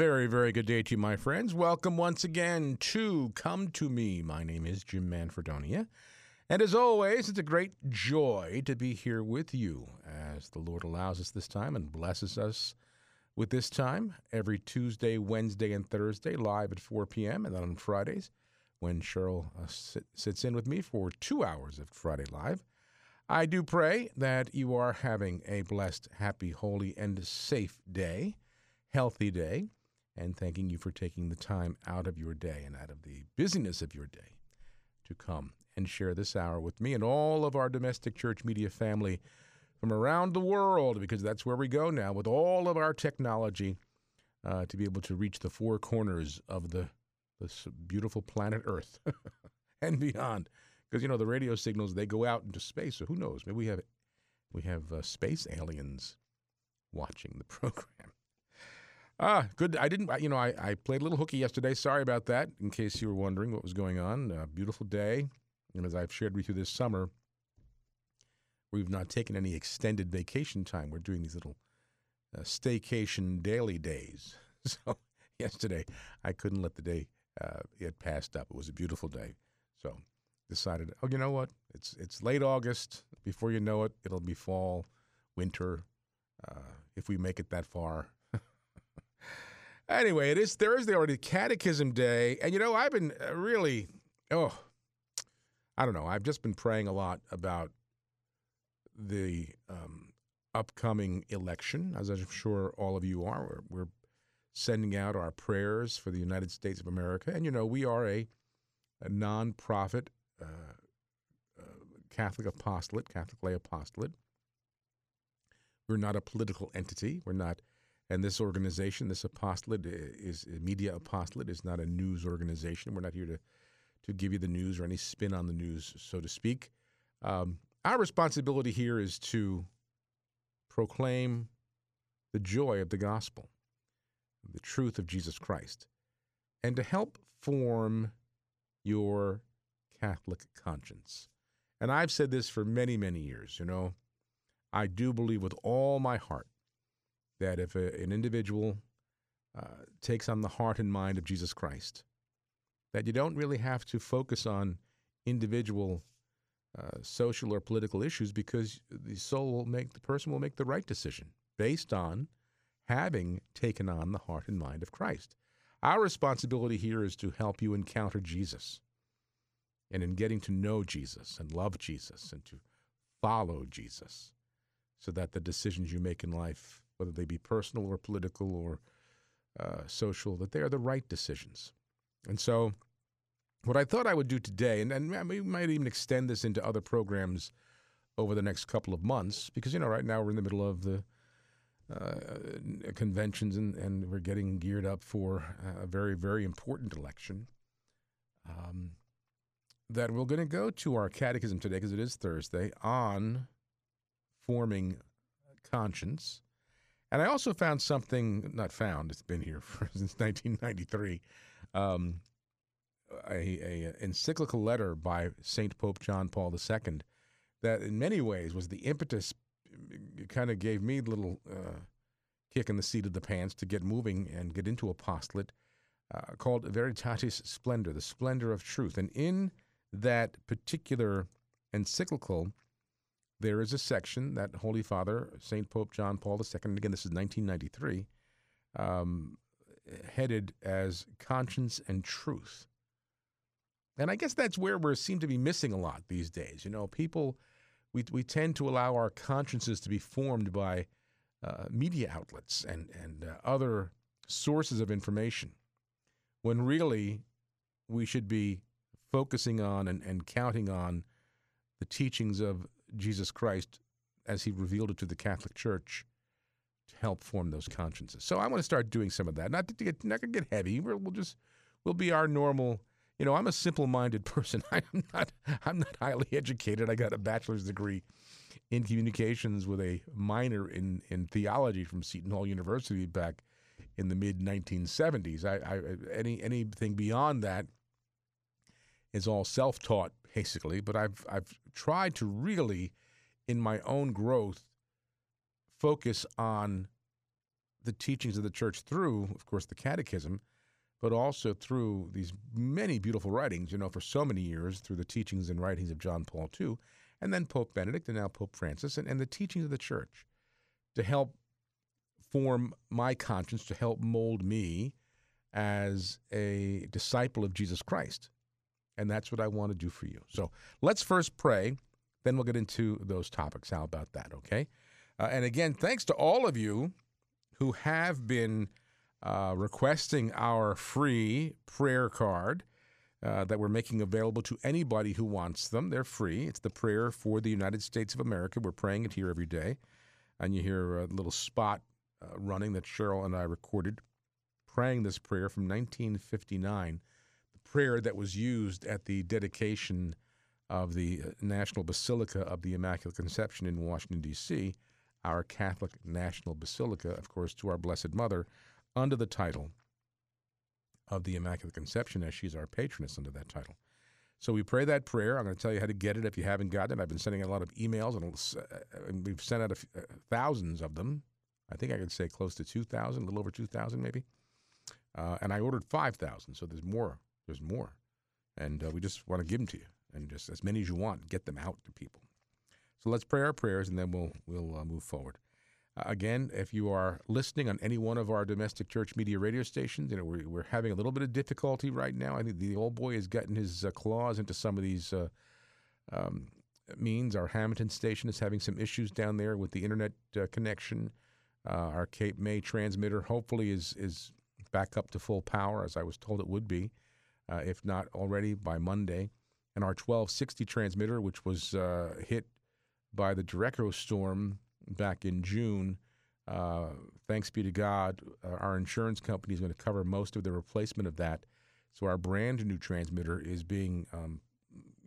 Very, very good day to you, my friends. Welcome once again to Come to Me. My name is Jim Manfredonia. And as always, it's a great joy to be here with you as the Lord allows us this time and blesses us with this time every Tuesday, Wednesday, and Thursday, live at 4 p.m. And then on Fridays, when Cheryl uh, sit, sits in with me for two hours of Friday Live. I do pray that you are having a blessed, happy, holy, and safe day, healthy day, and thanking you for taking the time out of your day and out of the busyness of your day to come and share this hour with me and all of our domestic church media family from around the world, because that's where we go now with all of our technology uh, to be able to reach the four corners of the this beautiful planet Earth and beyond because you know the radio signals they go out into space. So who knows? Maybe we have we have uh, space aliens watching the program. Ah, good. I didn't. You know, I, I played a little hooky yesterday. Sorry about that. In case you were wondering what was going on, uh, beautiful day, and as I've shared with you this summer, we've not taken any extended vacation time. We're doing these little uh, staycation daily days. So yesterday, I couldn't let the day uh, it passed up. It was a beautiful day, so decided, oh, you know what? It's it's late August. Before you know it, it'll be fall, winter, uh, if we make it that far. Anyway, it is Thursday already, Catechism Day, and you know I've been uh, really, oh, I don't know. I've just been praying a lot about the um, upcoming election, as I'm sure all of you are. We're, we're sending out our prayers for the United States of America, and you know we are a a nonprofit uh, uh, Catholic apostolate, Catholic lay apostolate. We're not a political entity. We're not, and this organization, this apostolate is media apostolate, is not a news organization. We're not here to to give you the news or any spin on the news, so to speak. Um, our responsibility here is to proclaim the joy of the gospel, the truth of Jesus Christ, and to help form your Catholic conscience. And I've said this for many, many years. You know, I do believe with all my heart that if a, an individual uh, takes on the heart and mind of Jesus Christ, that you don't really have to focus on individual uh, social or political issues because the soul will make the person will make the right decision based on having taken on the heart and mind of Christ. Our responsibility here is to help you encounter Jesus and in getting to know Jesus and love Jesus and to follow Jesus so that the decisions you make in life, whether they be personal or political or uh, social, that they are the right decisions. And so, what I thought I would do today, and, and we might even extend this into other programs over the next couple of months, because, you know, right now we're in the middle of the uh, conventions and, and we're getting geared up for a very, very important election. Um, that we're going to go to our catechism today because it is Thursday on forming conscience. And I also found something, not found, it's been here for, since 1993, um, a, a, encyclical letter by St. Pope John Paul II that in many ways was the impetus, kind of gave me a little uh, kick in the seat of the pants to get moving and get into apostolate uh, called Veritatis Splendor, the splendor of truth. And in that particular encyclical, there is a section that Holy Father, St. Pope John Paul II, again, this is 1993, um, headed as Conscience and Truth. And I guess that's where we seem to be missing a lot these days. You know, people, we, we tend to allow our consciences to be formed by uh, media outlets and, and uh, other sources of information, when really we should be focusing on and, and counting on the teachings of Jesus Christ as he revealed it to the Catholic Church to help form those consciences. So I want to start doing some of that. Not to get not gonna get heavy. we will just we'll be our normal you know, I'm a simple-minded person. I'm not. I'm not highly educated. I got a bachelor's degree in communications with a minor in in theology from Seton Hall University back in the mid 1970s. I, I any anything beyond that is all self-taught, basically. But I've I've tried to really, in my own growth, focus on the teachings of the church through, of course, the Catechism but also through these many beautiful writings, you know, for so many years through the teachings and writings of John Paul II, and then Pope Benedict, and now Pope Francis, and, and the teachings of the church to help form my conscience, to help mold me as a disciple of Jesus Christ. And that's what I want to do for you. So let's first pray, then we'll get into those topics. How about that? Okay. Uh, and again, thanks to all of you who have been uh, requesting our free prayer card uh, that we're making available to anybody who wants them. They're free. It's the prayer for the United States of America. We're praying it here every day. And you hear a little spot uh, running that Cheryl and I recorded praying this prayer from 1959, the prayer that was used at the dedication of the uh, National Basilica of the Immaculate Conception in Washington, D.C., our Catholic National Basilica, of course, to our Blessed Mother under the title of the Immaculate Conception, as she's our patroness under that title. So we pray that prayer. I'm going to tell you how to get it if you haven't gotten it. I've been sending a lot of emails, and, uh, we've sent out uh, thousands of them. I think I could say close to 2,000, a little over 2,000 maybe. Uh, and I ordered 5,000, so there's more. There's more. And uh, we just want to give them to you, and just as many as you want, get them out to people. So let's pray our prayers, and then we'll, we'll uh, move forward. Again, if you are listening on any one of our domestic church media radio stations, you know we're, we're having a little bit of difficulty right now. I think the old boy has gotten his uh, claws into some of these uh, um, means. Our Hamilton station is having some issues down there with the internet uh, connection. Uh, our Cape May transmitter hopefully is is back up to full power, as I was told it would be, uh, if not already by Monday. And our 1260 transmitter, which was uh, hit by the Derecho storm back in June. Uh, thanks be to God, uh, our insurance company is going to cover most of the replacement of that. So our brand new transmitter is being um,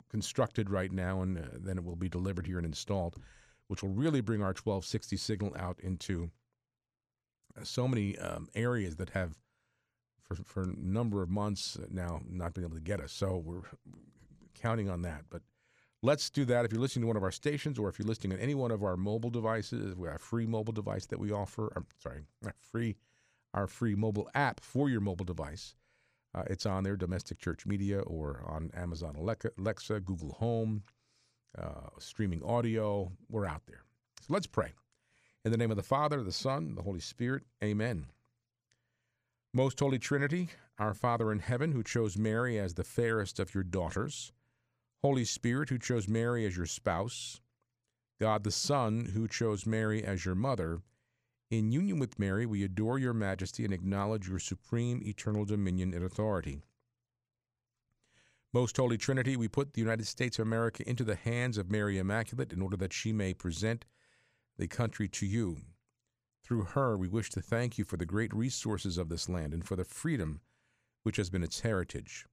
constructed right now, and uh, then it will be delivered here and installed, which will really bring our 1260 signal out into uh, so many um, areas that have, for, for a number of months now, not being able to get us. So we're counting on that. But Let's do that. If you're listening to one of our stations or if you're listening on any one of our mobile devices, we have a free mobile device that we offer. I'm sorry, free, our free mobile app for your mobile device. Uh, it's on there, Domestic Church Media, or on Amazon Alexa, Google Home, uh, streaming audio. We're out there. So let's pray. In the name of the Father, the Son, the Holy Spirit, amen. Most Holy Trinity, our Father in heaven, who chose Mary as the fairest of your daughters, Holy Spirit, who chose Mary as your spouse, God the Son, who chose Mary as your mother, in union with Mary, we adore your majesty and acknowledge your supreme eternal dominion and authority. Most Holy Trinity, we put the United States of America into the hands of Mary Immaculate in order that she may present the country to you. Through her, we wish to thank you for the great resources of this land and for the freedom which has been its heritage.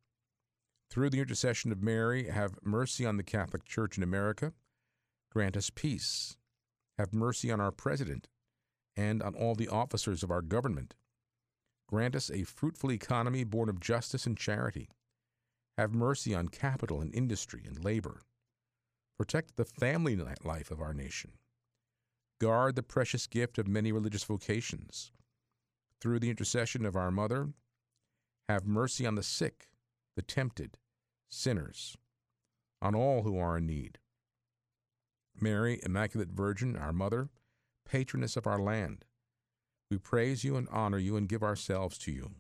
Through the intercession of Mary, have mercy on the Catholic Church in America. Grant us peace. Have mercy on our president and on all the officers of our government. Grant us a fruitful economy born of justice and charity. Have mercy on capital and industry and labor. Protect the family life of our nation. Guard the precious gift of many religious vocations. Through the intercession of our Mother, have mercy on the sick the tempted, sinners, on all who are in need. Mary, Immaculate Virgin, our Mother, patroness of our land, we praise you and honor you and give ourselves to you.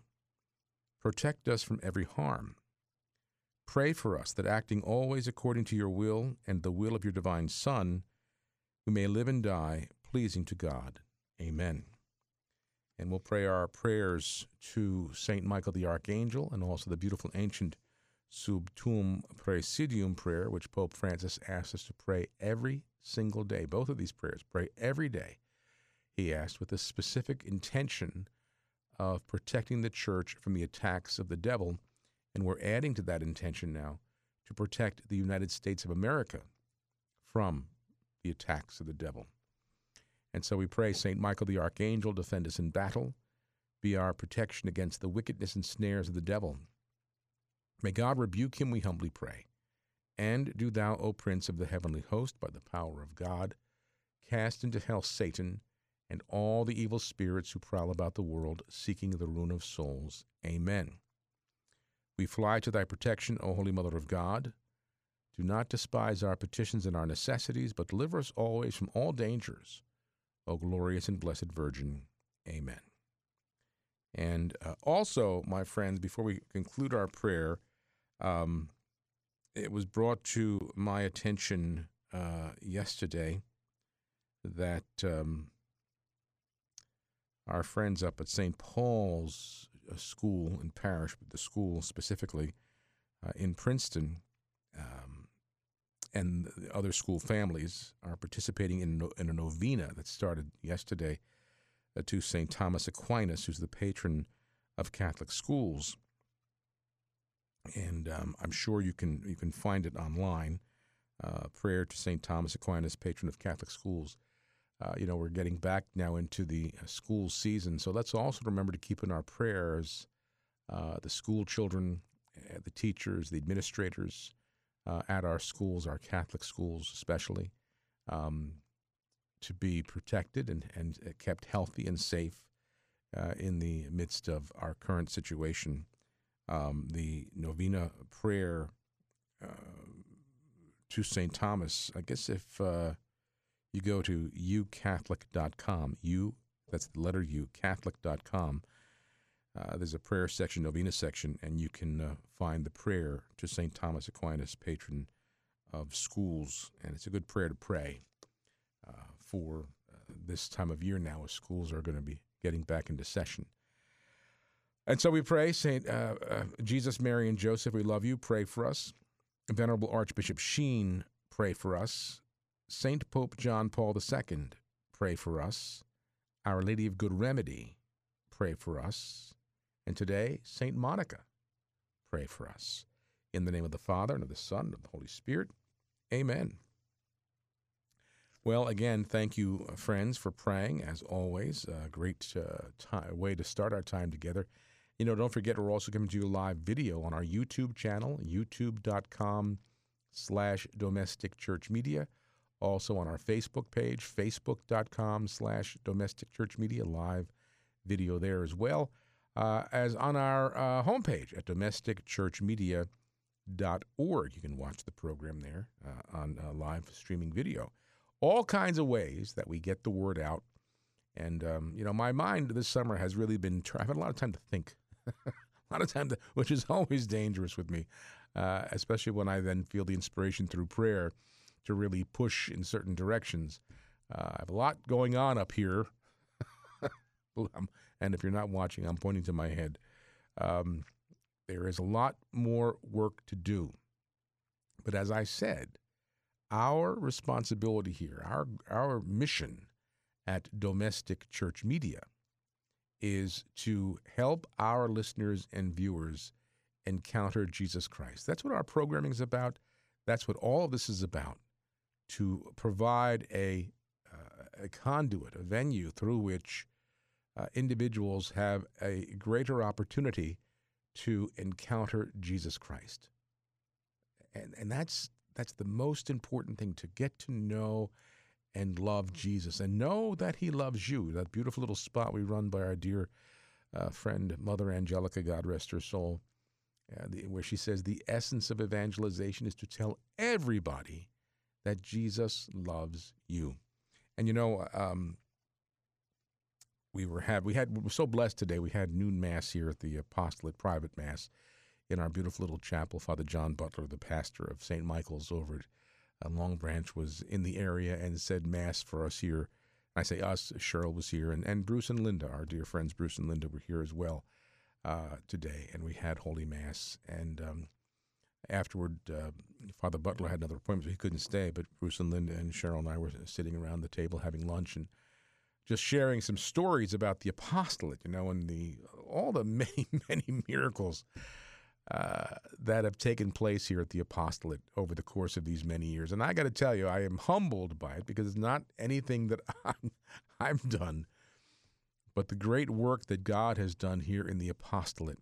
Protect us from every harm. Pray for us that acting always according to your will and the will of your divine Son, we may live and die pleasing to God. Amen. And we'll pray our prayers to St. Michael the Archangel and also the beautiful ancient Sub Tuum Praesidium prayer, which Pope Francis asked us to pray every single day. Both of these prayers, pray every day, he asked, with a specific intention of protecting the church from the attacks of the devil And we're adding to that intention now to protect the United States of America from the attacks of the devil. And so we pray, St. Michael the Archangel, defend us in battle, be our protection against the wickedness and snares of the devil. May God rebuke him, we humbly pray. And do thou, O Prince of the heavenly host, by the power of God, cast into hell Satan and all the evil spirits who prowl about the world, seeking the ruin of souls. Amen. We fly to thy protection, O Holy Mother of God. Do not despise our petitions and our necessities, but deliver us always from all dangers. O glorious and blessed Virgin. Amen. And uh, also, my friends, before we conclude our prayer, um, it was brought to my attention uh, yesterday that um, our friends up at St. Paul's uh, School and Parish, the school specifically uh, in Princeton, um, and other school families are participating in, in a novena that started yesterday uh, to St. Thomas Aquinas, who's the patron of Catholic schools. And um, I'm sure you can you can find it online. Uh, prayer to St. Thomas Aquinas, patron of Catholic schools. Uh, you know, we're getting back now into the uh, school season, so let's also remember to keep in our prayers uh, the school children, uh, the teachers, the administrators uh, at our schools, our Catholic schools especially, um, to be protected and, and kept healthy and safe in the midst of our current situation. Um, the novena prayer to St. Thomas, I guess if you go to ucatholic.com. U, that's the letter U, catholic.com. Uh, there's a prayer section, novena section, and you can uh, find the prayer to St. Thomas Aquinas, patron of schools. And it's a good prayer to pray uh, for uh, this time of year now as schools are going to be getting back into session. And so we pray, St. Uh, Jesus, Mary, and Joseph, we love you. Pray for us. Venerable Archbishop Sheen, pray for us. Saint Pope John Paul II, pray for us. Our Lady of Good Remedy, pray for us. And today, Saint Monica, pray for us. In the name of the Father, and of the Son, and of the Holy Spirit. Amen. Well, again, thank you, uh, friends, for praying, as always. A great uh, time, way to start our time together. You know, don't forget, we're also coming to you live video on our YouTube channel, youtube.com slash domestic church media also on our Facebook page, facebook.com slash domestic church media, live video there as well, uh, as on our uh, homepage at domesticchurchmedia.org. You can watch the program there uh, on uh, live streaming video. All kinds of ways that we get the word out. And, um, you know, my mind this summer has really been, I've had a lot of time to think. a lot of time to, which is always dangerous with me, uh, especially when I then feel the inspiration through prayer to really push in certain directions. Uh, I have a lot going on up here. And if you're not watching, I'm pointing to my head. Um, there is a lot more work to do. But as I said, our responsibility here, our, our mission at Domestic Church Media, is to help our listeners and viewers encounter Jesus Christ. That's what our programming is about. That's what all of this is about to provide a, uh, a conduit, a venue through which uh, individuals have a greater opportunity to encounter Jesus Christ. And, and that's, that's the most important thing to get to know and love Jesus and know that He loves you. That beautiful little spot we run by our dear uh, friend, Mother Angelica, God rest her soul, uh, the, where she says the essence of evangelization is to tell everybody that Jesus loves you. And you know, um, we were have we had we were so blessed today. We had noon mass here at the apostolate private mass in our beautiful little chapel. Father John Butler, the pastor of St. Michael's over at uh, Long Branch, was in the area and said mass for us here. I say us. Cheryl was here, and and Bruce and Linda, our dear friends Bruce and Linda, were here as well uh, today, and we had Holy Mass and. Um, afterward, uh, Father Butler had another appointment, so he couldn't stay. But Bruce and Linda and Cheryl and I were sitting around the table having lunch and just sharing some stories about the apostolate, you know, and the all the many many miracles uh, that have taken place here at the apostolate over the course of these many years. And I got to tell you, I am humbled by it because it's not anything that I'm, I've done, but the great work that God has done here in the apostolate.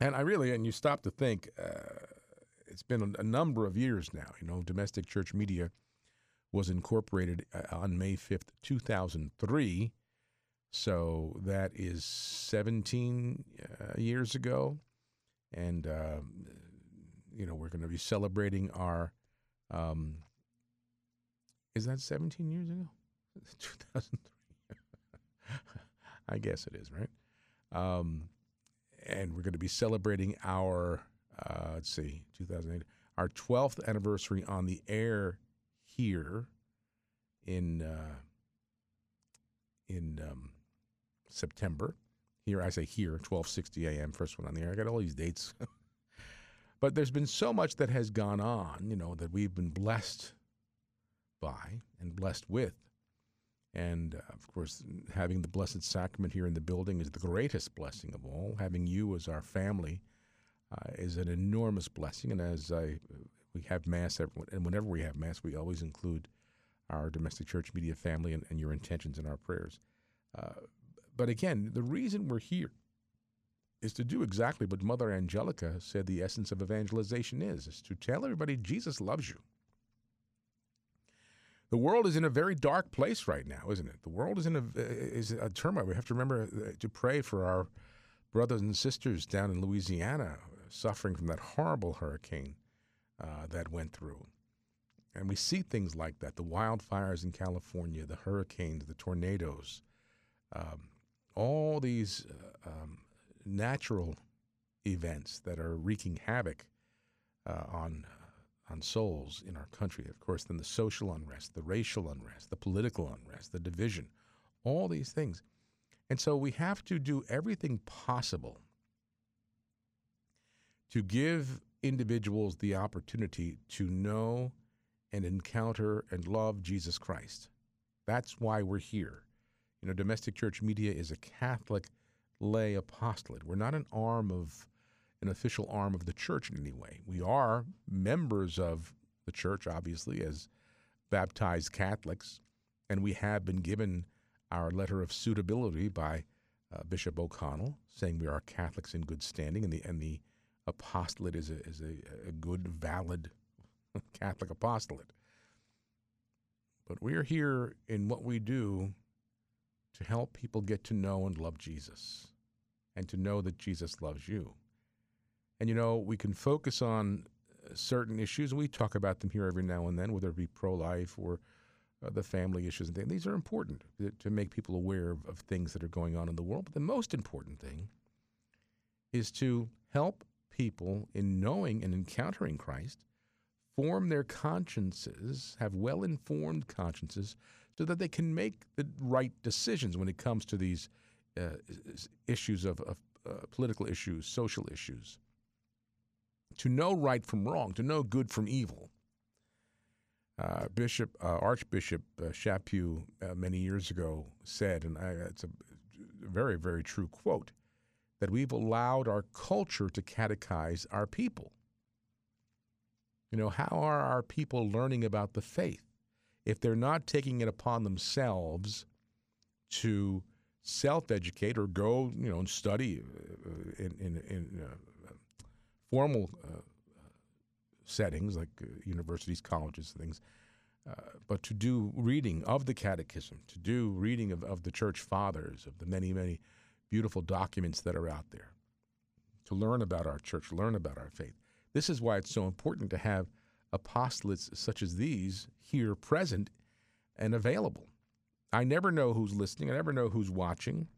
And I really, and you stop to think, uh, it's been a, a number of years now. You know, domestic church media was incorporated uh, on May 5th, 2003. So that is 17 uh, years ago and uh, you know we're going to be celebrating our. Um, is that 17 years ago? 2003. I guess it is, right? Um, and we're going to be celebrating our uh, let's see, 2008, our 12th anniversary on the air here in uh, in um, September. Here, I say here, 1260 a.m., first one on the air. I got all these dates. but there's been so much that has gone on, you know, that we've been blessed by and blessed with. And uh, of course, having the Blessed Sacrament here in the building is the greatest blessing of all. Having you as our family uh, is an enormous blessing. And as I, we have Mass, every, and whenever we have Mass, we always include our domestic church media family and, and your intentions in our prayers. Uh, but again, the reason we're here is to do exactly what Mother Angelica said the essence of evangelization is, is to tell everybody Jesus loves you. The world is in a very dark place right now, isn't it? The world is in a is a turmoil. We have to remember uh, to pray for our brothers and sisters down in Louisiana suffering from that horrible hurricane uh, that went through. And we see things like that the wildfires in California, the hurricanes, the tornadoes. Um, all these uh, um, natural events that are wreaking havoc uh, on uh, on souls in our country. Of course, then the social unrest, the racial unrest, the political unrest, the division, all these things. And so we have to do everything possible to give individuals the opportunity to know and encounter and love Jesus Christ. That's why we're here. You know, domestic church media is a Catholic lay apostolate. We're not an arm of an official arm of the church in any way. We are members of the church, obviously, as baptized Catholics, and we have been given our letter of suitability by uh, Bishop O'Connell, saying we are Catholics in good standing, and the and the apostolate is a is a, a good, valid Catholic apostolate. But we are here in what we do to help people get to know and love Jesus and to know that Jesus loves you. And you know, we can focus on uh, certain issues, we talk about them here every now and then, whether it be pro life or uh, the family issues and things. These are important to make people aware of, of things that are going on in the world. But the most important thing is to help people in knowing and encountering Christ form their consciences, have well informed consciences, so that they can make the right decisions when it comes to these uh, issues of, of uh, political issues, social issues. To know right from wrong, to know good from evil. Uh, Bishop uh, Archbishop uh, Chaput uh, many years ago said, and I, it's a very very true quote, that we've allowed our culture to catechize our people. You know, how are our people learning about the faith? if they're not taking it upon themselves to self-educate or go, you know, and study uh, in, in, in uh, formal uh, settings like uh, universities, colleges, things, uh, but to do reading of the catechism, to do reading of, of the church fathers, of the many, many beautiful documents that are out there, to learn about our church, learn about our faith. This is why it's so important to have apostolates such as these here present and available. I never know who's listening, I never know who's watching,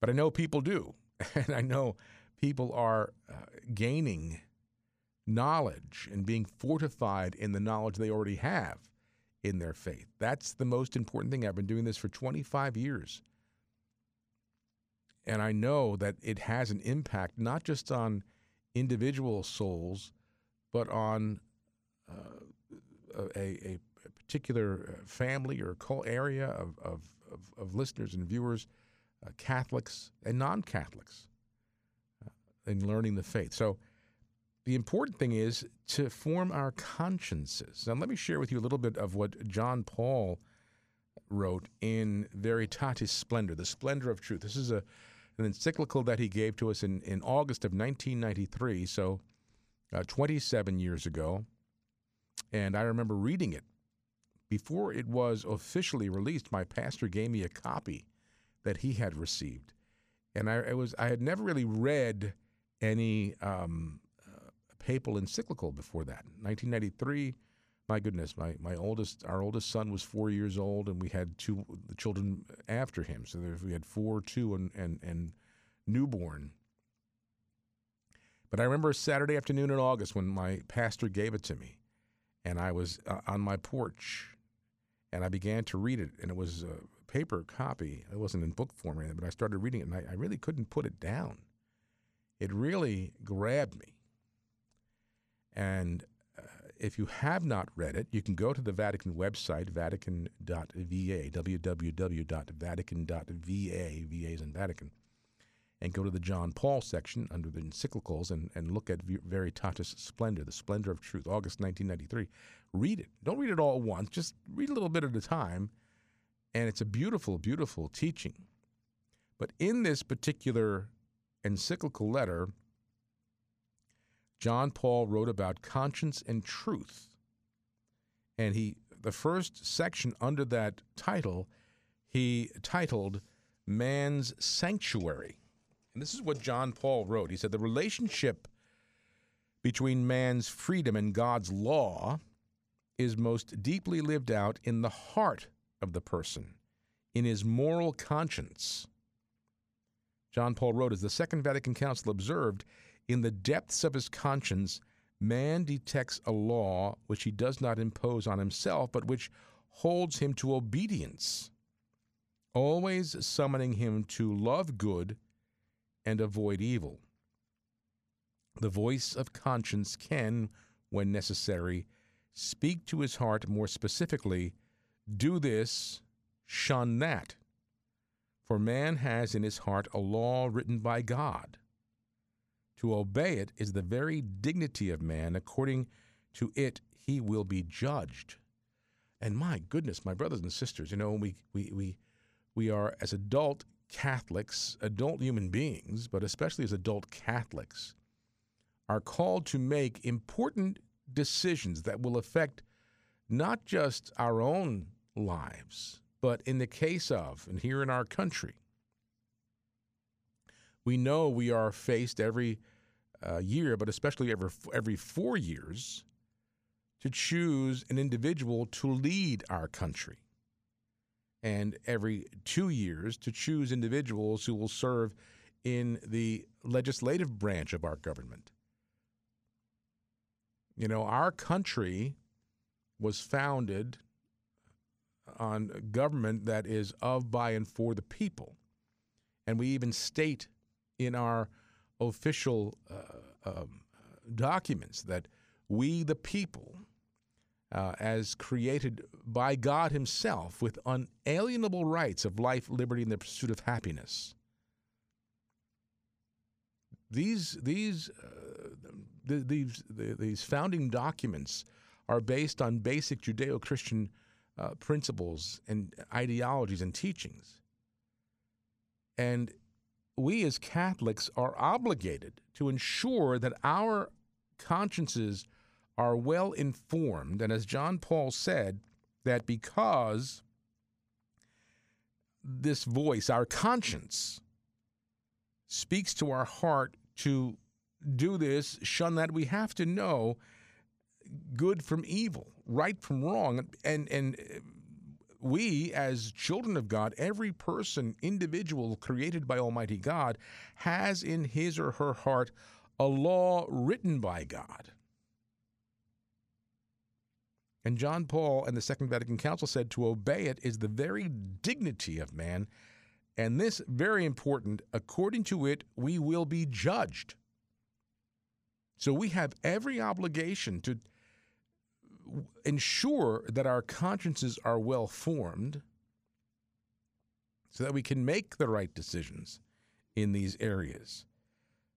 but I know people do. And I know people are uh, gaining knowledge and being fortified in the knowledge they already have in their faith. That's the most important thing. I've been doing this for 25 years. And I know that it has an impact not just on individual souls, but on uh, a, a, particular uh, family or area of, of, of, of, listeners and viewers, uh, Catholics and non Catholics. Uh, in learning the faith. So the important thing is to form our consciences. Now, let me share with you a little bit of what John Paul wrote in Veritatis Splendor, the splendor of truth. This is a, an encyclical that he gave to us in, in August of 1993, so uh, 27 years ago. And I remember reading it. Before it was officially released, my pastor gave me a copy that he had received. And I, was I had never really read any um, uh, papal encyclical before that. 1993, my goodness, my, my oldest our oldest son was four years old, and we had two children after him. So there, we had four, two, and and and newborn. But I remember a Saturday afternoon in August when my pastor gave it to me, and I was uh, on my porch, and I began to read it, and it was a paper copy. It wasn't in book form or anything, but I started reading it, and I, I really couldn't put it down. It really grabbed me, and if you have not read it, you can go to the Vatican website, vatican.va, www.vatican.va, VA is in Vatican, and go to the John Paul section under the encyclicals and, and look at Veritatis Splendor, the splendor of truth, August 1993. Read it. Don't read it all at once, just read a little bit at a time. And it's a beautiful, beautiful teaching. But in this particular encyclical letter, John Paul wrote about conscience and truth. And he the first section under that title he titled Man's Sanctuary. And this is what John Paul wrote. He said the relationship between man's freedom and God's law is most deeply lived out in the heart of the person, in his moral conscience. John Paul wrote, as the Second Vatican Council observed, in the depths of his conscience, man detects a law which he does not impose on himself, but which holds him to obedience, always summoning him to love good and avoid evil. The voice of conscience can, when necessary, speak to his heart more specifically do this, shun that. For man has in his heart a law written by God to obey it is the very dignity of man. According to it, he will be judged. And my goodness, my brothers and sisters, you know, we, we, we, we are, as adult Catholics, adult human beings, but especially as adult Catholics, are called to make important decisions that will affect not just our own lives, but in the case of, and here in our country, we know we are faced every uh, year, but especially every every four years, to choose an individual to lead our country, and every two years to choose individuals who will serve in the legislative branch of our government. You know, our country was founded on government that is of, by, and for the people. And we even state in our official uh, um, documents that we, the people, uh, as created by God Himself with unalienable rights of life, liberty, and the pursuit of happiness. These, these, uh, these, these founding documents are based on basic Judeo Christian uh, principles and ideologies and teachings. And we as Catholics are obligated to ensure that our consciences are well informed. And as John Paul said, that because this voice, our conscience, speaks to our heart to do this, shun that, we have to know good from evil, right from wrong. And, and we, as children of God, every person, individual created by Almighty God, has in his or her heart a law written by God. And John Paul and the Second Vatican Council said to obey it is the very dignity of man. And this, very important, according to it, we will be judged. So we have every obligation to ensure that our consciences are well formed so that we can make the right decisions in these areas.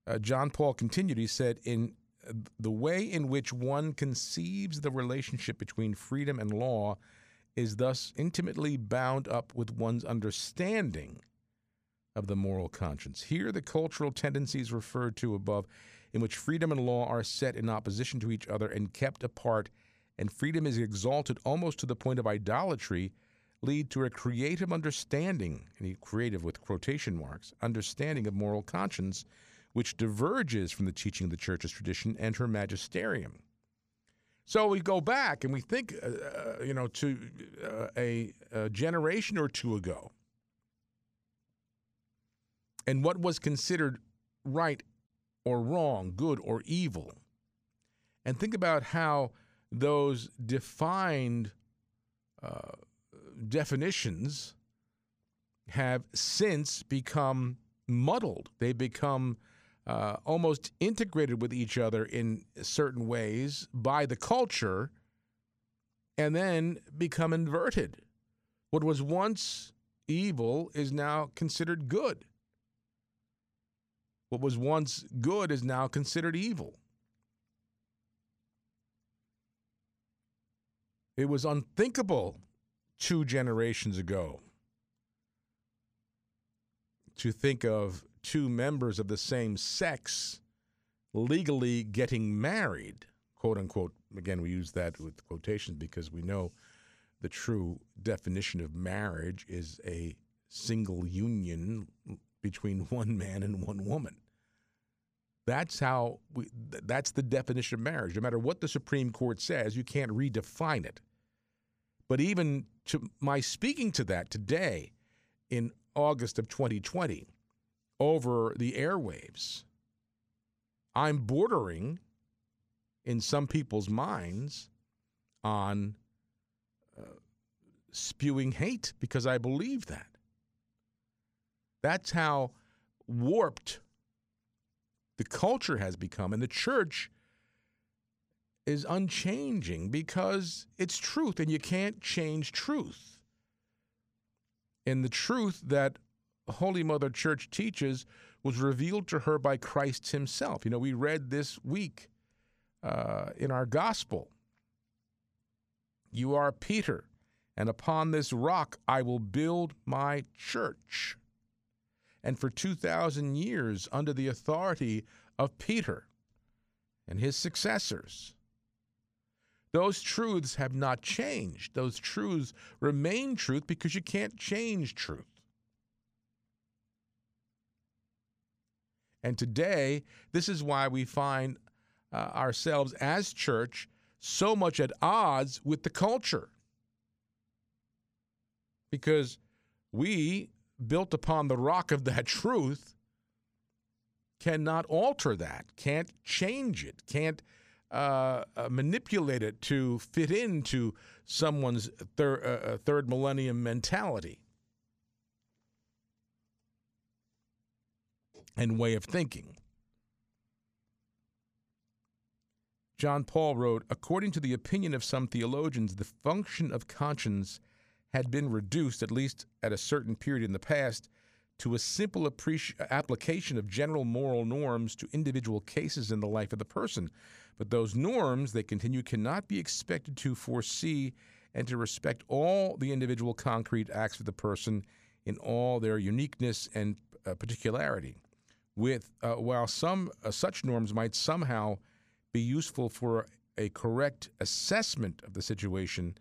uh, John Paul continued. He said, "In the way in which one conceives the relationship between freedom and law is thus intimately bound up with one's understanding of the moral conscience. Here, the cultural tendencies referred to above, in which freedom and law are set in opposition to each other and kept apart, and freedom is exalted almost to the point of idolatry." lead to a creative understanding, and creative with quotation marks, understanding of moral conscience, which diverges from the teaching of the church's tradition and her magisterium. So we go back and we think, uh, uh, you know, to uh, a, a generation or two ago, and what was considered right or wrong, good or evil, and think about how those defined uh, definitions have since become muddled. They become uh, almost integrated with each other in certain ways by the culture and then become inverted. What was once evil is now considered good. What was once good is now considered evil. It was unthinkable two generations ago to think of two members of the same sex legally getting married, quote unquote. Again, we use that with quotations because we know the true definition of marriage is a single union between one man and one woman. That's how we, that's the definition of marriage. No matter what the Supreme Court says, you can't redefine it. But even to my speaking to that today in August of 2020 over the airwaves, I'm bordering in some people's minds on uh, spewing hate because I believe that. That's how warped the culture has become. And the church is unchanging because it's truth and you can't change truth. And the truth that Holy Mother Church teaches was revealed to her by Christ Himself. You know, we read this week uh, in our gospel You are Peter, and upon this rock I will build my church. And for 2,000 years, under the authority of Peter and his successors, those truths have not changed. Those truths remain truth because you can't change truth. And today, this is why we find uh, ourselves as church so much at odds with the culture. Because we, built upon the rock of that truth, cannot alter that, can't change it, can't uh, uh, manipulate it to fit into someone's thir- uh, uh, third millennium mentality and way of thinking. John Paul wrote According to the opinion of some theologians, the function of conscience had been reduced, at least at a certain period in the past, to a simple application of general moral norms to individual cases in the life of the person. But those norms, they continue, cannot be expected to foresee and to respect all the individual concrete acts of the person in all their uniqueness and uh, particularity. With uh, while some uh, such norms might somehow be useful for a correct assessment of the situation,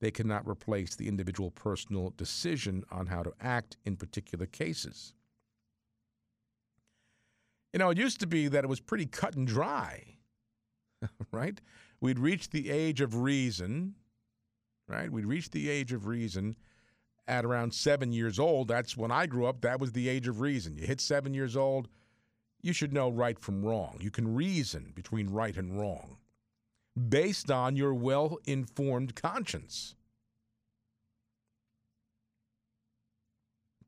they cannot replace the individual personal decision on how to act in particular cases. You know, it used to be that it was pretty cut and dry, right? We'd reached the age of reason, right? We'd reached the age of reason at around seven years old. That's when I grew up. That was the age of reason. You hit seven years old, you should know right from wrong. You can reason between right and wrong based on your well informed conscience.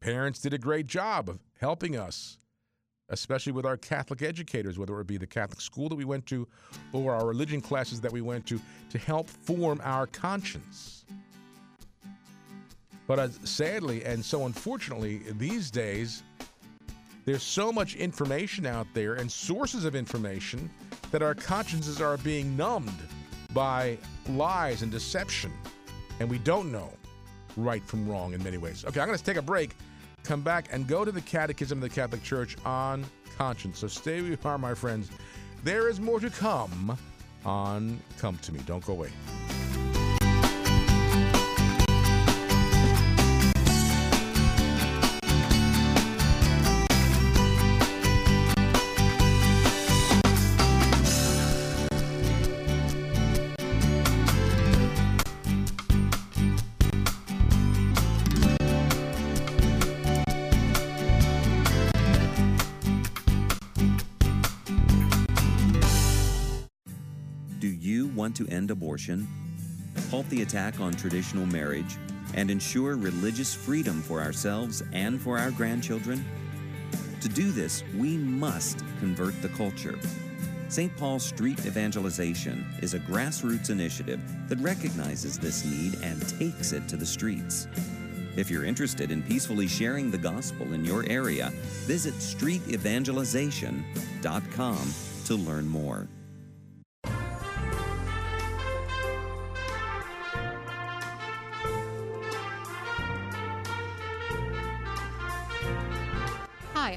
Parents did a great job of helping us, especially with our Catholic educators, whether it be the Catholic school that we went to or our religion classes that we went to, to help form our conscience. But uh, sadly and so unfortunately, these days, There's so much information out there and sources of information that our consciences are being numbed by lies and deception. And we don't know right from wrong in many ways. Okay, I'm going to take a break, come back, and go to the Catechism of the Catholic Church on conscience. So stay where you are, my friends. There is more to come on Come to Me. Don't go away. Want to end abortion, halt the attack on traditional marriage, and ensure religious freedom for ourselves and for our grandchildren? To do this, we must convert the culture. St. Paul Street Evangelization is a grassroots initiative that recognizes this need and takes it to the streets. If you're interested in peacefully sharing the gospel in your area, visit streetevangelization.com to learn more.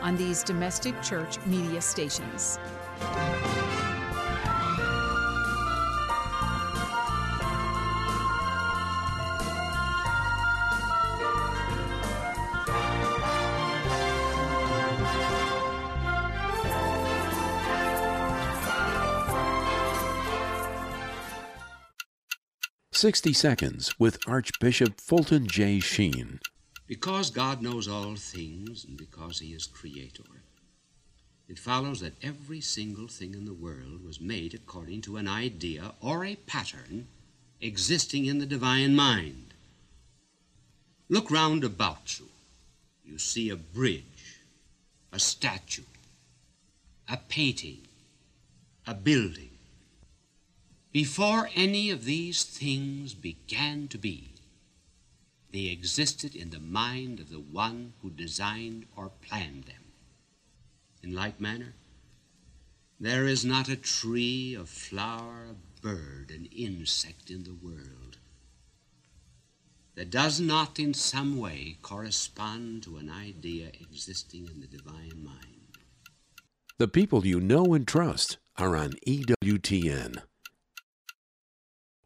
on these domestic church media stations. Sixty Seconds with Archbishop Fulton J. Sheen. Because God knows all things and because He is Creator, it follows that every single thing in the world was made according to an idea or a pattern existing in the divine mind. Look round about you. You see a bridge, a statue, a painting, a building. Before any of these things began to be, they existed in the mind of the one who designed or planned them. In like manner, there is not a tree, a flower, a bird, an insect in the world that does not in some way correspond to an idea existing in the divine mind. The people you know and trust are on EWTN.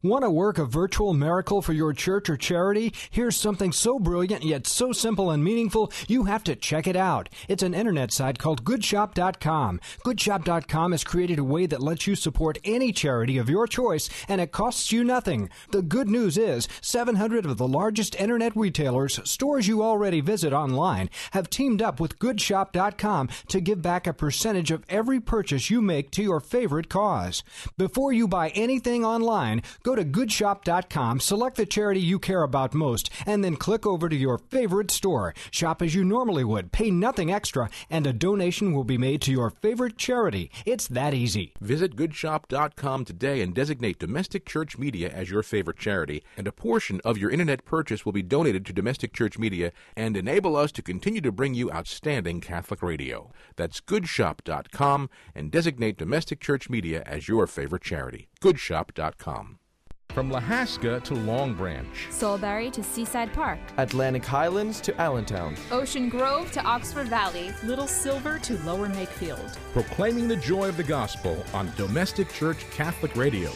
Want to work a virtual miracle for your church or charity? Here's something so brilliant yet so simple and meaningful, you have to check it out. It's an internet site called goodshop.com. Goodshop.com has created a way that lets you support any charity of your choice and it costs you nothing. The good news is 700 of the largest internet retailers, stores you already visit online, have teamed up with goodshop.com to give back a percentage of every purchase you make to your favorite cause. Before you buy anything online, go to goodshop.com, select the charity you care about most, and then click over to your favorite store. Shop as you normally would, pay nothing extra, and a donation will be made to your favorite charity. It's that easy. Visit goodshop.com today and designate Domestic Church Media as your favorite charity, and a portion of your internet purchase will be donated to Domestic Church Media and enable us to continue to bring you outstanding Catholic radio. That's goodshop.com and designate Domestic Church Media as your favorite charity. Goodshop.com. From Lahaska to Long Branch. Solebury to Seaside Park, Atlantic Highlands to Allentown. Ocean Grove to Oxford Valley, Little Silver to Lower Makefield. Proclaiming the joy of the gospel on Domestic Church Catholic Radio.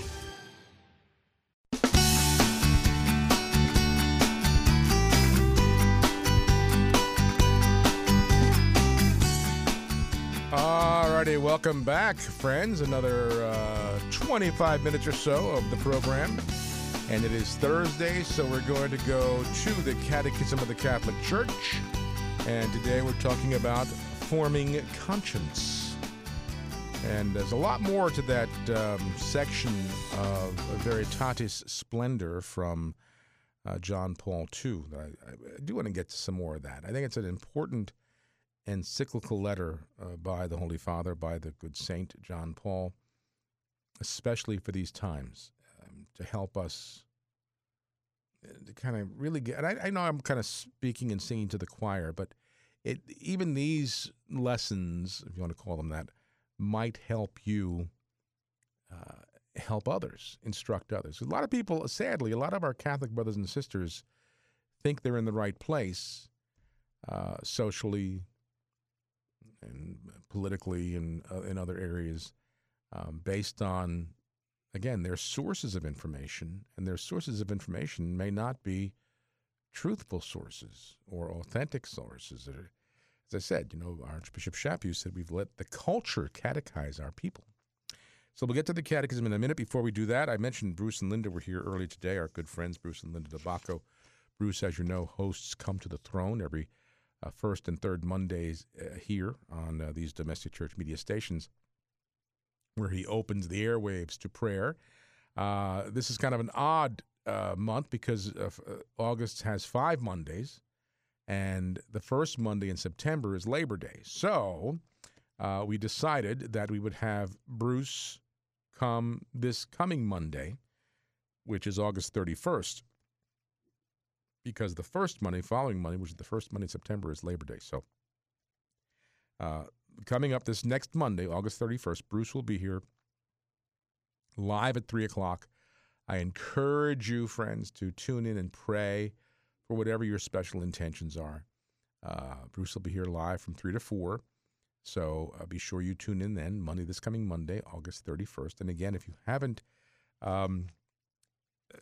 Alrighty, welcome back, friends. Another uh, 25 minutes or so of the program. And it is Thursday, so we're going to go to the Catechism of the Catholic Church. And today we're talking about forming conscience. And there's a lot more to that um, section of Veritatis Splendor from uh, John Paul II. I, I, do want to get to some more of that. I think it's an important encyclical letter uh, by the Holy Father, by the good saint John Paul, especially for these times, um, to help us uh, to kind of really get. And I, I know I'm kind of speaking and singing to the choir, but it even these lessons, if you want to call them that, might help you uh, help others, instruct others. A lot of people, sadly, a lot of our Catholic brothers and sisters think they're in the right place uh, socially and politically and uh, in other areas um, based on, again, their sources of information, and their sources of information may not be truthful sources or authentic sources. As I said, you know, Archbishop Chaput said we've let the culture catechize our people. So we'll get to the catechism in a minute. Before we do that, I mentioned Bruce and Linda were here early today, our good friends, Bruce and Linda DeBacco. Bruce, as you know, hosts Come to the Throne every uh, first and third Mondays uh, here on uh, these domestic church media stations, where he opens the airwaves to prayer. Uh, this is kind of an odd uh, month because uh, August has five Mondays, and the first Monday in September is Labor Day. So we decided that we would have Bruce come this coming Monday, which is August 31st, because the first Monday, following Monday, which is the first Monday in September, is Labor Day. So, uh, coming up this next Monday, August 31st, Bruce will be here live at 3 o'clock. I encourage you, friends, to tune in and pray for whatever your special intentions are. Uh, Bruce will be here live from 3 to 4. So uh, be sure you tune in then, Monday, this coming Monday, August 31st. And again, if you haven't um,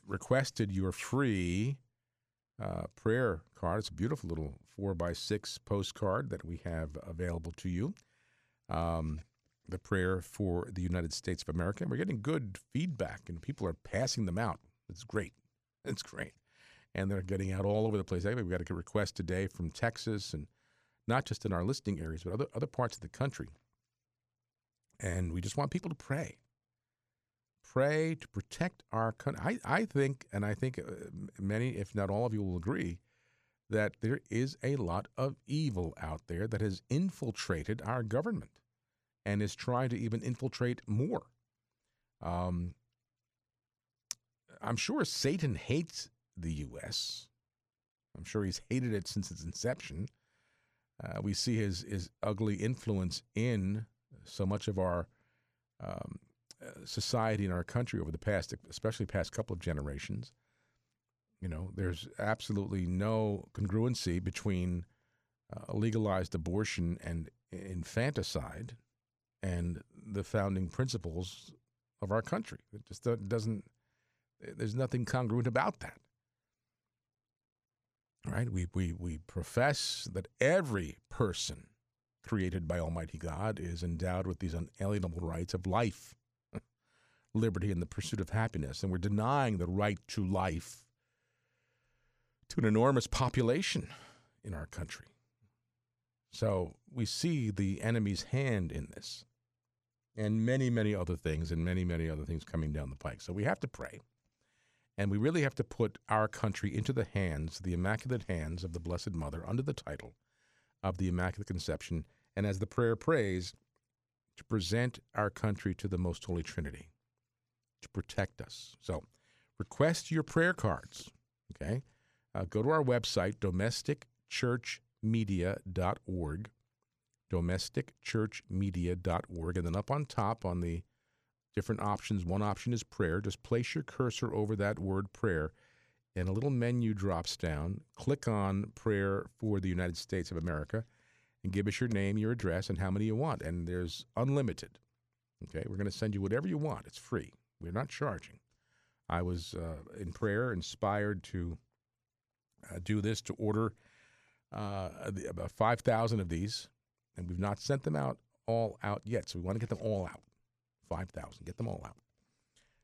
requested your free uh, prayer card, it's a beautiful little four by six postcard that we have available to you. Um, the prayer for the United States of America. And we're getting good feedback, and people are passing them out. It's great. It's great. And they're getting out all over the place. Anyway, we got a request today from Texas and not just in our listing areas, but other, other parts of the country. And we just want people to pray. Pray to protect our country. I, I think, and I think uh, many, if not all of you, will agree that there is a lot of evil out there that has infiltrated our government and is trying to even infiltrate more. Um, I'm sure Satan hates the U.S. I'm sure he's hated it since its inception. Uh, we see his his ugly influence in so much of our um, society in our country over the past, especially past couple of generations. You know, there's absolutely no congruency between uh, legalized abortion and infanticide and the founding principles of our country. It just doesn't. There's nothing congruent about that right? We, we, we profess that every person created by Almighty God is endowed with these unalienable rights of life, liberty, and the pursuit of happiness. And we're denying the right to life to an enormous population in our country. So we see the enemy's hand in this and many, many other things, and many, many other things coming down the pike. So we have to pray. And we really have to put our country into the hands, the immaculate hands of the Blessed Mother, under the title of the Immaculate Conception. And as the prayer prays, to present our country to the Most Holy Trinity, to protect us. So request your prayer cards, okay? Uh, go to our website, domesticchurchmedia.org, domesticchurchmedia.org, and then up on top on the different options. One option is prayer. Just place your cursor over that word prayer, and a little menu drops down. Click on prayer for the United States of America and give us your name, your address, and how many you want. And there's unlimited. Okay, we're going to send you whatever you want. It's free. We're not charging. I was uh, in prayer inspired to uh, do this to order uh, about 5,000 of these, and we've not sent them out all out yet. So we want to get them all out. 5,000. Get them all out.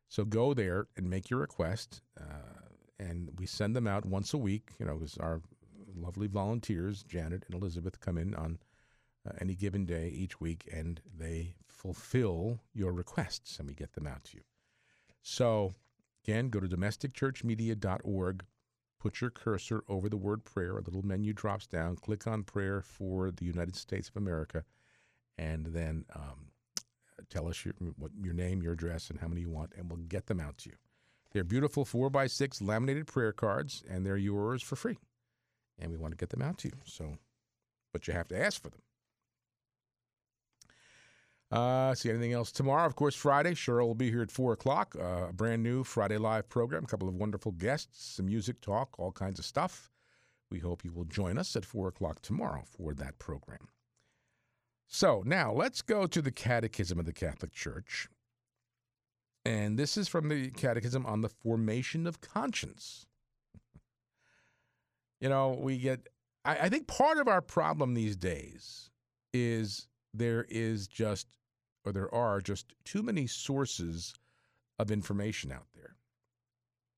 So go there and make your request, uh, and we send them out once a week. You know, because our lovely volunteers, Janet and Elizabeth, come in on uh, any given day each week, and they fulfill your requests, and we get them out to you. So, again, go to domesticchurchmedia.org, put your cursor over the word prayer, a little menu drops down, click on prayer for the United States of America, and then um, tell us your, what, your name, your address, and how many you want, and we'll get them out to you. They're beautiful 4 by 6 laminated prayer cards, and they're yours for free. And we want to get them out to you. So, but you have to ask for them. Uh, see anything else tomorrow? Of course, Friday. Cheryl will be here at four o'clock. Uh, a brand new Friday live program. A couple of wonderful guests, some music talk, all kinds of stuff. We hope you will join us at four o'clock tomorrow for that program. So now let's go to the Catechism of the Catholic Church. And this is from the Catechism on the Formation of Conscience. You know, we get, I, I think part of our problem these days is there is just, or there are just too many sources of information out there.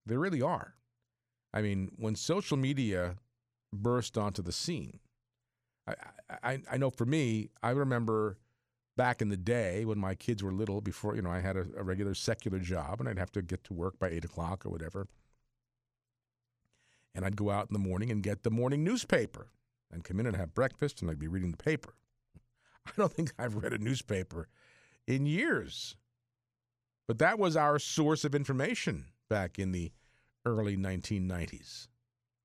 There really are. I mean, when social media burst onto the scene, I, I, I know for me, I remember back in the day when my kids were little, before, you know, I had a, a regular secular job and I'd have to get to work by eight o'clock or whatever. And I'd go out in the morning and get the morning newspaper and come in and have breakfast and I'd be reading the paper. I don't think I've read a newspaper in years. But that was our source of information back in the early 1990s,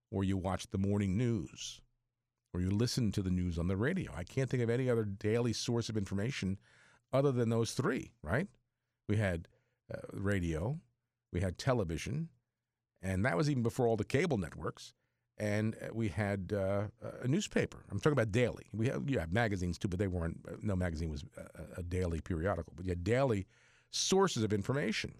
where you watched the morning news or you listened to the news on the radio. I can't think of any other daily source of information other than those three, right? We had uh, radio, we had television, and that was even before all the cable networks. And uh, we had uh, a newspaper. I'm talking about daily. We have, you have magazines too, but they weren't. Uh, no magazine was a, a daily periodical, but you had daily sources of information.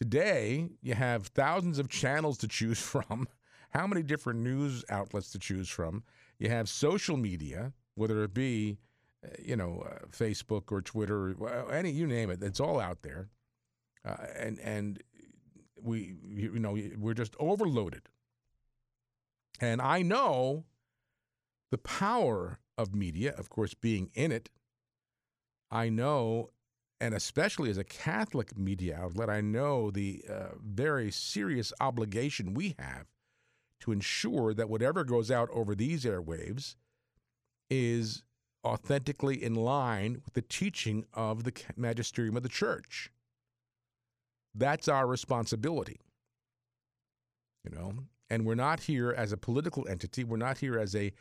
Today, you have thousands of channels to choose from how many different news outlets to choose from. You have social media, whether it be, uh, you know, uh, Facebook or Twitter, or any you name it, it's all out there, uh, and and we you know we're just overloaded. And I know the power of media, of course, being in it. I know, and especially as a Catholic media outlet, I know the uh, very serious obligation we have to ensure that whatever goes out over these airwaves is authentically in line with the teaching of the magisterium of the church. That's our responsibility. You know, and we're not here as a political entity, we're not here as a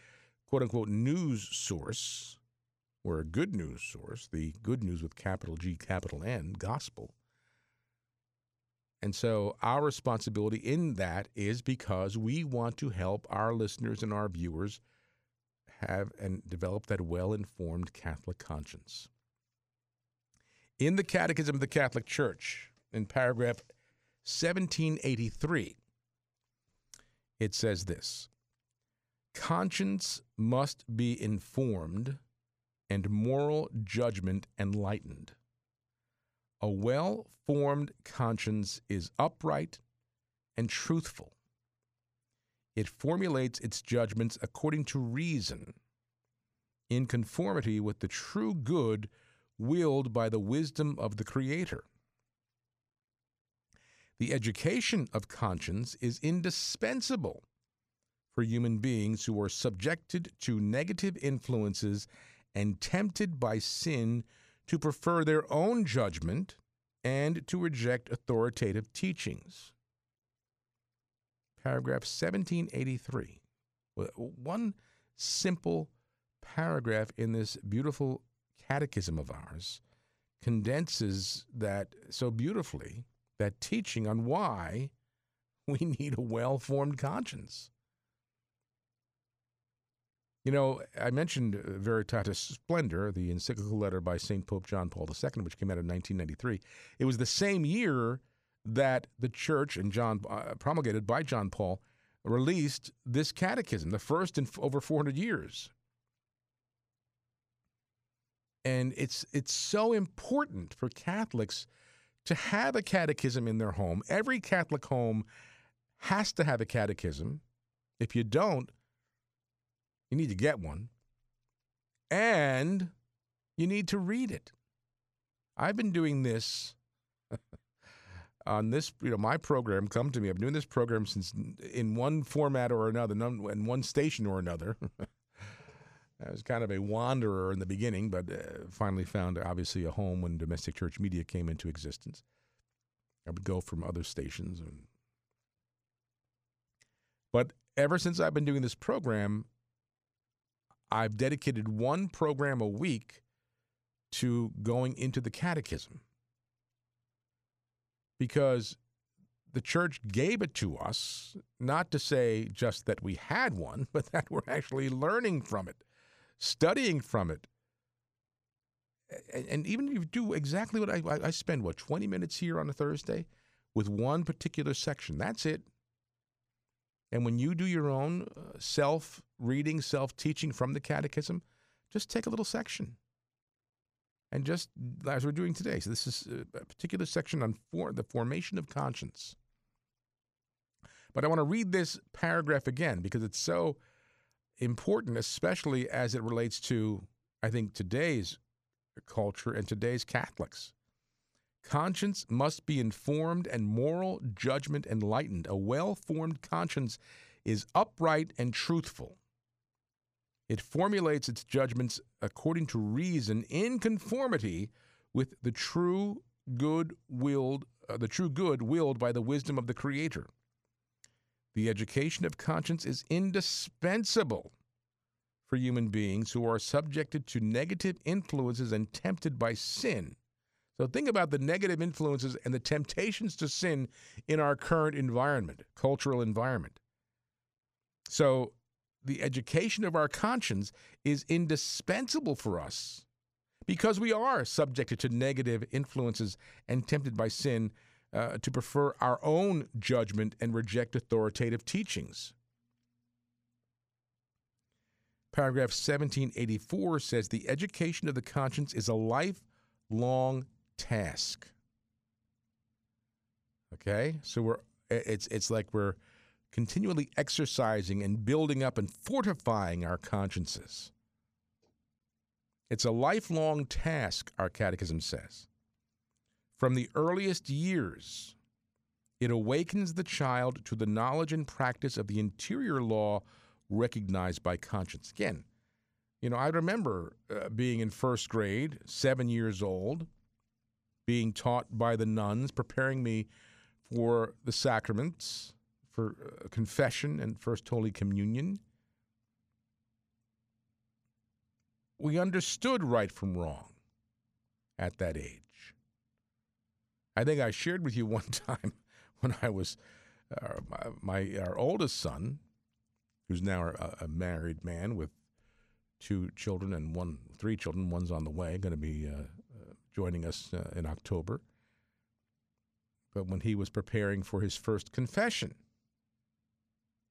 quote unquote news source. We're a good news source, the good news with capital G, capital N, gospel. And so our responsibility in that is because we want to help our listeners and our viewers have and develop that well informed Catholic conscience. In the Catechism of the Catholic Church, in paragraph 1783, it says this Conscience must be informed and moral judgment enlightened. A well formed conscience is upright and truthful. It formulates its judgments according to reason, in conformity with the true good willed by the wisdom of the Creator. The education of conscience is indispensable for human beings who are subjected to negative influences and tempted by sin to prefer their own judgment and to reject authoritative teachings. Paragraph 1783. One simple paragraph in this beautiful catechism of ours condenses that so beautifully, that teaching on why we need a well formed conscience. You know, I mentioned Veritatis Splendor, the encyclical letter by St. Pope John Paul II, which came out in 1993. It was the same year that the church and John uh, promulgated by John Paul released this catechism, the first in f- over 400 years. And it's it's so important for Catholics to have a catechism in their home. Every Catholic home has to have a catechism. If you don't, you need to get one. and you need to read it. I've been doing this on this, you know, my program, Come to Me. I've been doing this program since in one format or another, in one station or another. I was kind of a wanderer in the beginning, but uh, finally found obviously a home when domestic church media came into existence. I would go from other stations. And... But ever since I've been doing this program, I've dedicated one program a week to going into the catechism because the church gave it to us, not to say just that we had one, but that we're actually learning from it, studying from it. And, even if you do exactly what I, I spend, what, 20 minutes here on a Thursday with one particular section, that's it. And when you do your own uh, self reading, self teaching from the catechism, just take a little section and just as we're doing today. So this is a particular section on for, the formation of conscience. But I want to read this paragraph again because it's so important, especially as it relates to, I think, today's culture and today's Catholics. Conscience must be informed and moral judgment enlightened. A well formed conscience is upright and truthful. It formulates its judgments according to reason in conformity with the true good willed uh, the true good willed by the wisdom of the creator. The education of conscience is indispensable for human beings who are subjected to negative influences and tempted by sin. So think about the negative influences and the temptations to sin in our current environment, cultural environment. So the education of our conscience is indispensable for us because we are subjected to negative influences and tempted by sin uh, to prefer our own judgment and reject authoritative teachings. Paragraph 1784 says the education of the conscience is a lifelong task. Okay? So we're it's it's like we're continually exercising and building up and fortifying our consciences. It's a lifelong task, our catechism says. From the earliest years, it awakens the child to the knowledge and practice of the interior law recognized by conscience. Again, you know, I remember uh, being in first grade, seven years old, being taught by the nuns, preparing me for the sacraments, for uh, confession and First Holy Communion. We understood right from wrong at that age. I think I shared with you one time when I was uh, my, my, our oldest son, who's now a, a, married man with two children and one three children. One's on the way, going to be uh, uh, joining us uh, in October. But when he was preparing for his first confession,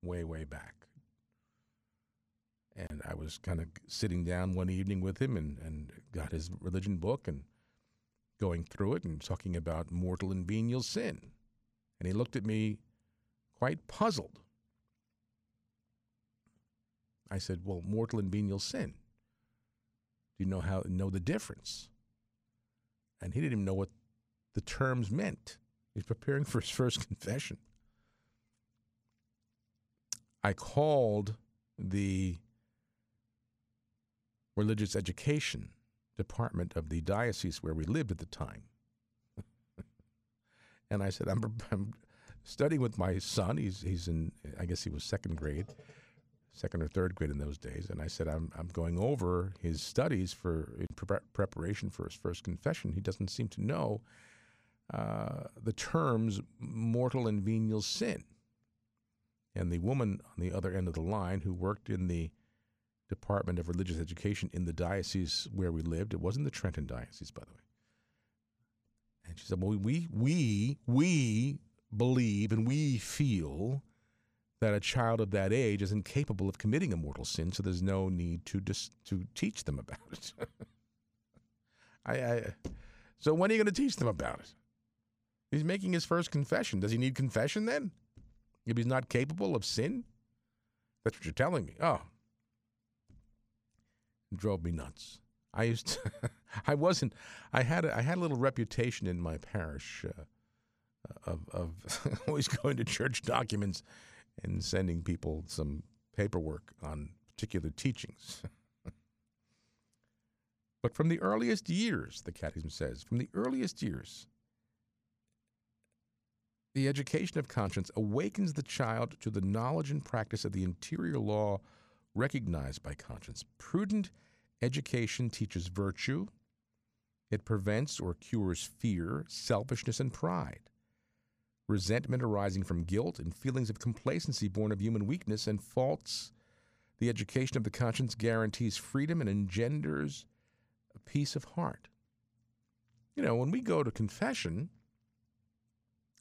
way, way back. And I was kind of sitting down one evening with him and, and got his religion book and going through it and talking about mortal and venial sin. And he looked at me quite puzzled. I said, Well, mortal and venial sin. Do you know how know the difference? And he didn't even know what the terms meant. He's preparing for his first confession. I called the religious education department of the diocese where we lived at the time. and I said, I'm, I'm, studying with my son. He's, he's in, I guess he was second grade, second or third grade in those days. And I said, I'm, I'm going over his studies for in pre- preparation for his first confession. He doesn't seem to know uh, the terms mortal and venial sin. And the woman on the other end of the line who worked in the Department of Religious Education in the diocese where we lived, it wasn't the Trenton Diocese, by the way. And she said, Well, we, we, we believe and we feel that a child of that age is incapable of committing a mortal sin, so there's no need to dis- to teach them about it. I, I, so when are you going to teach them about it? He's making his first confession. Does he need confession then? If he's not capable of sin? That's what you're telling me. Oh. Drove me nuts. I used to, I wasn't, I had, a, I had a little reputation in my parish uh, of, of always going to church documents and sending people some paperwork on particular teachings. but from the earliest years, the Catechism says, from the earliest years, the education of conscience awakens the child to the knowledge and practice of the interior law recognized by conscience. Prudent education teaches virtue, it prevents or cures fear, selfishness, and pride. Resentment arising from guilt and feelings of complacency born of human weakness and faults. The education of the conscience guarantees freedom and engenders a peace of heart. You know, when we go to confession,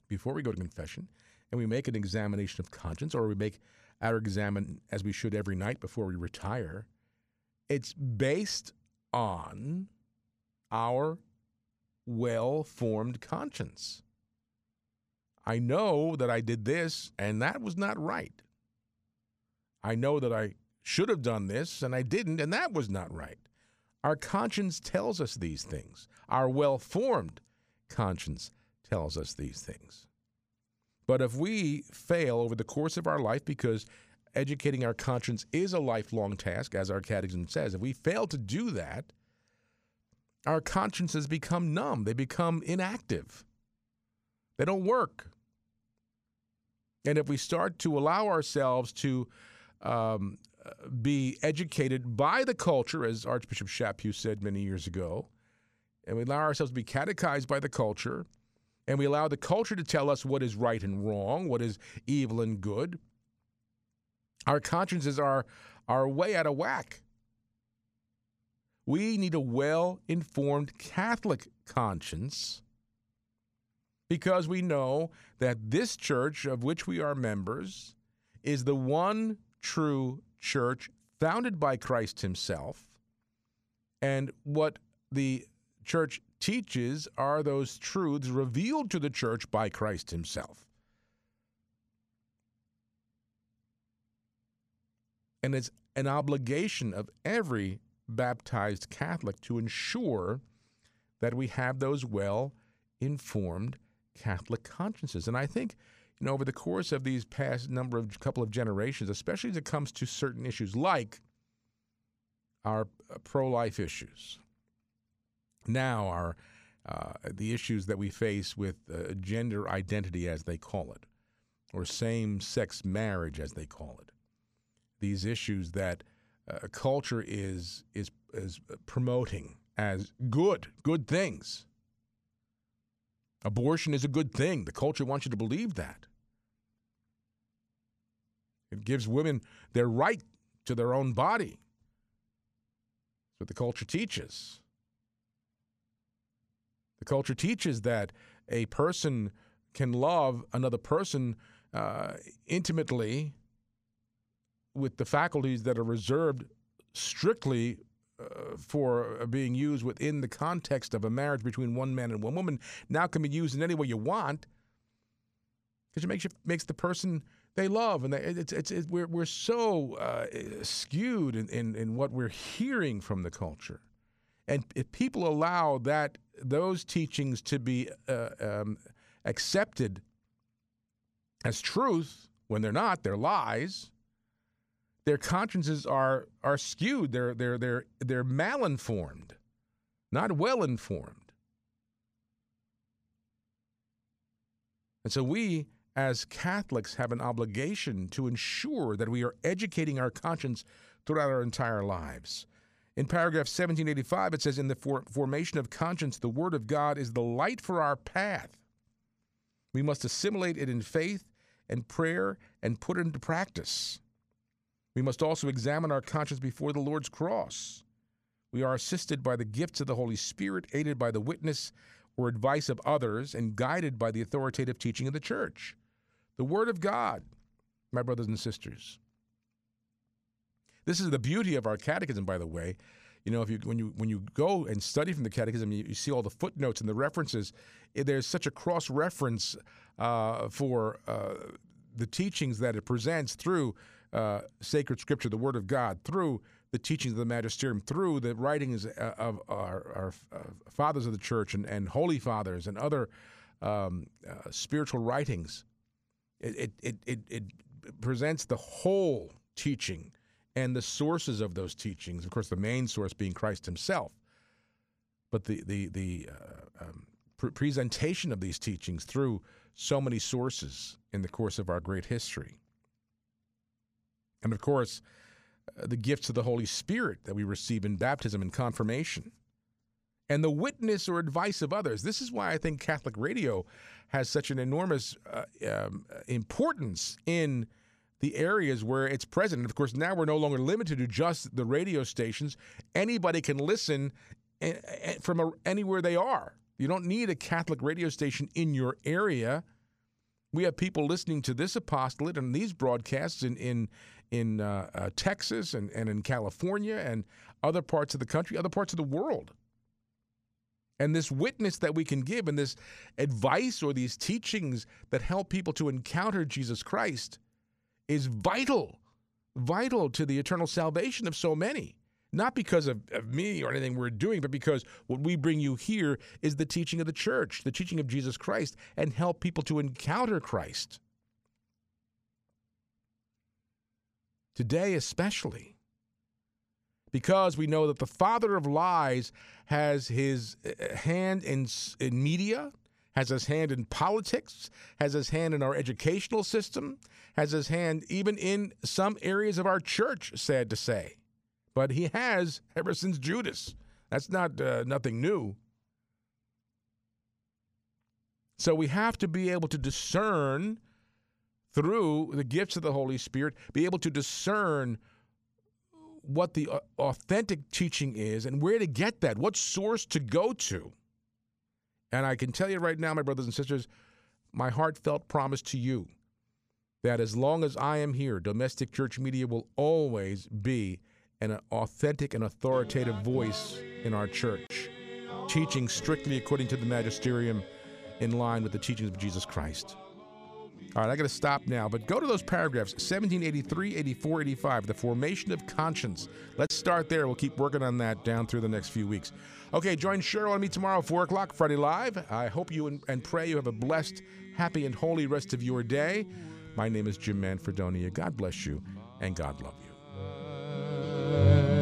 before we go to confession, and we make an examination of conscience, or we make our examine as we should every night before we retire, it's based on our well formed conscience. I know that I did this and that was not right. I know that I should have done this and I didn't and that was not right. Our conscience tells us these things. Our well formed conscience tells us these things. But if we fail over the course of our life, because educating our conscience is a lifelong task, as our catechism says, if we fail to do that, our consciences become numb, they become inactive, they don't work. And if we start to allow ourselves to um, be educated by the culture, as Archbishop Chaput said many years ago, and we allow ourselves to be catechized by the culture, and we allow the culture to tell us what is right and wrong, what is evil and good, our consciences are, are way out of whack. We need a well informed Catholic conscience because we know that this church of which we are members is the one true church founded by Christ Himself. And what the church teaches are those truths revealed to the church by Christ Himself. And it's an obligation of every baptized Catholic to ensure that we have those well informed Catholic consciences. And I think, you know, over the course of these past number of couple of generations, especially as it comes to certain issues like our uh, pro life issues, now our uh, the issues that we face with uh, gender identity, as they call it, or same sex marriage, as they call it. These issues that uh, culture is, is, is promoting as good, good things. Abortion is a good thing. The culture wants you to believe that. It gives women their right to their own body. That's what the culture teaches. The culture teaches that a person can love another person uh, intimately with the faculties that are reserved strictly uh, for being used within the context of a marriage between one man and one woman now can be used in any way you want because it makes you makes the person they love and they, it's, it's, it's, we're, we're so uh, skewed in, in, in what we're hearing from the culture. And if people allow that those teachings to be uh, um, accepted as truth when they're not they're lies their consciences are are skewed. They're they're they're they're malinformed, not well informed. And so we as Catholics have an obligation to ensure that we are educating our conscience throughout our entire lives. In paragraph 1785, it says, In the for- formation of conscience, the Word of God is the light for our path. We must assimilate it in faith and prayer and put it into practice. We must also examine our conscience before the Lord's cross. We are assisted by the gifts of the Holy Spirit, aided by the witness or advice of others, and guided by the authoritative teaching of the church. The Word of God, my brothers and sisters. This is the beauty of our catechism, by the way. You know, if you when you when you go and study from the catechism, you, you see all the footnotes and the references. There's such a cross reference uh, for uh, the teachings that it presents through uh, sacred scripture, the Word of God, through the teachings of the magisterium through the writings uh, of our, our uh, fathers of the church and, and holy fathers and other um, uh, spiritual writings. It, it, it, it, presents the whole teaching and the sources of those teachings. Of course, the main source being Christ Himself, but the the the uh, um, pre- presentation of these teachings through so many sources in the course of our great history, and of course, uh, the gifts of the Holy Spirit that we receive in baptism and confirmation. And the witness or advice of others. This is why I think Catholic radio has such an enormous uh, um, importance in the areas where it's present. And of course, now we're no longer limited to just the radio stations. Anybody can listen from anywhere they are. You don't need a Catholic radio station in your area. We have people listening to this apostolate and these broadcasts in in in uh, uh, Texas and, and in California and other parts of the country, other parts of the world. And this witness that we can give and this advice or these teachings that help people to encounter Jesus Christ is vital, vital to the eternal salvation of so many. Not because of, of me or anything we're doing, but because what we bring you here is the teaching of the church, the teaching of Jesus Christ, and help people to encounter Christ. Today, especially, because we know that the father of lies has his uh, hand in, in media, has his hand in politics, has his hand in our educational system, has his hand even in some areas of our church, sad to say. But he has ever since Judas. That's not uh, nothing new. So we have to be able to discern through the gifts of the Holy Spirit, be able to discern what the uh, authentic teaching is and where to get that, what source to go to. And I can tell you right now, my brothers and sisters, my heartfelt promise to you that as long as I am here, domestic church media will always be an authentic and authoritative voice in our church, teaching strictly according to the magisterium in line with the teachings of Jesus Christ. All right, I got to stop now, but go to those paragraphs 1783, 84, 85, the formation of conscience. Let's start there. We'll keep working on that down through the next few weeks. Okay, join Cheryl and me tomorrow, 4 o'clock, Friday Live. I hope you and, and pray you have a blessed, happy, and holy rest of your day. My name is Jim Manfredonia. God bless you, and God love you.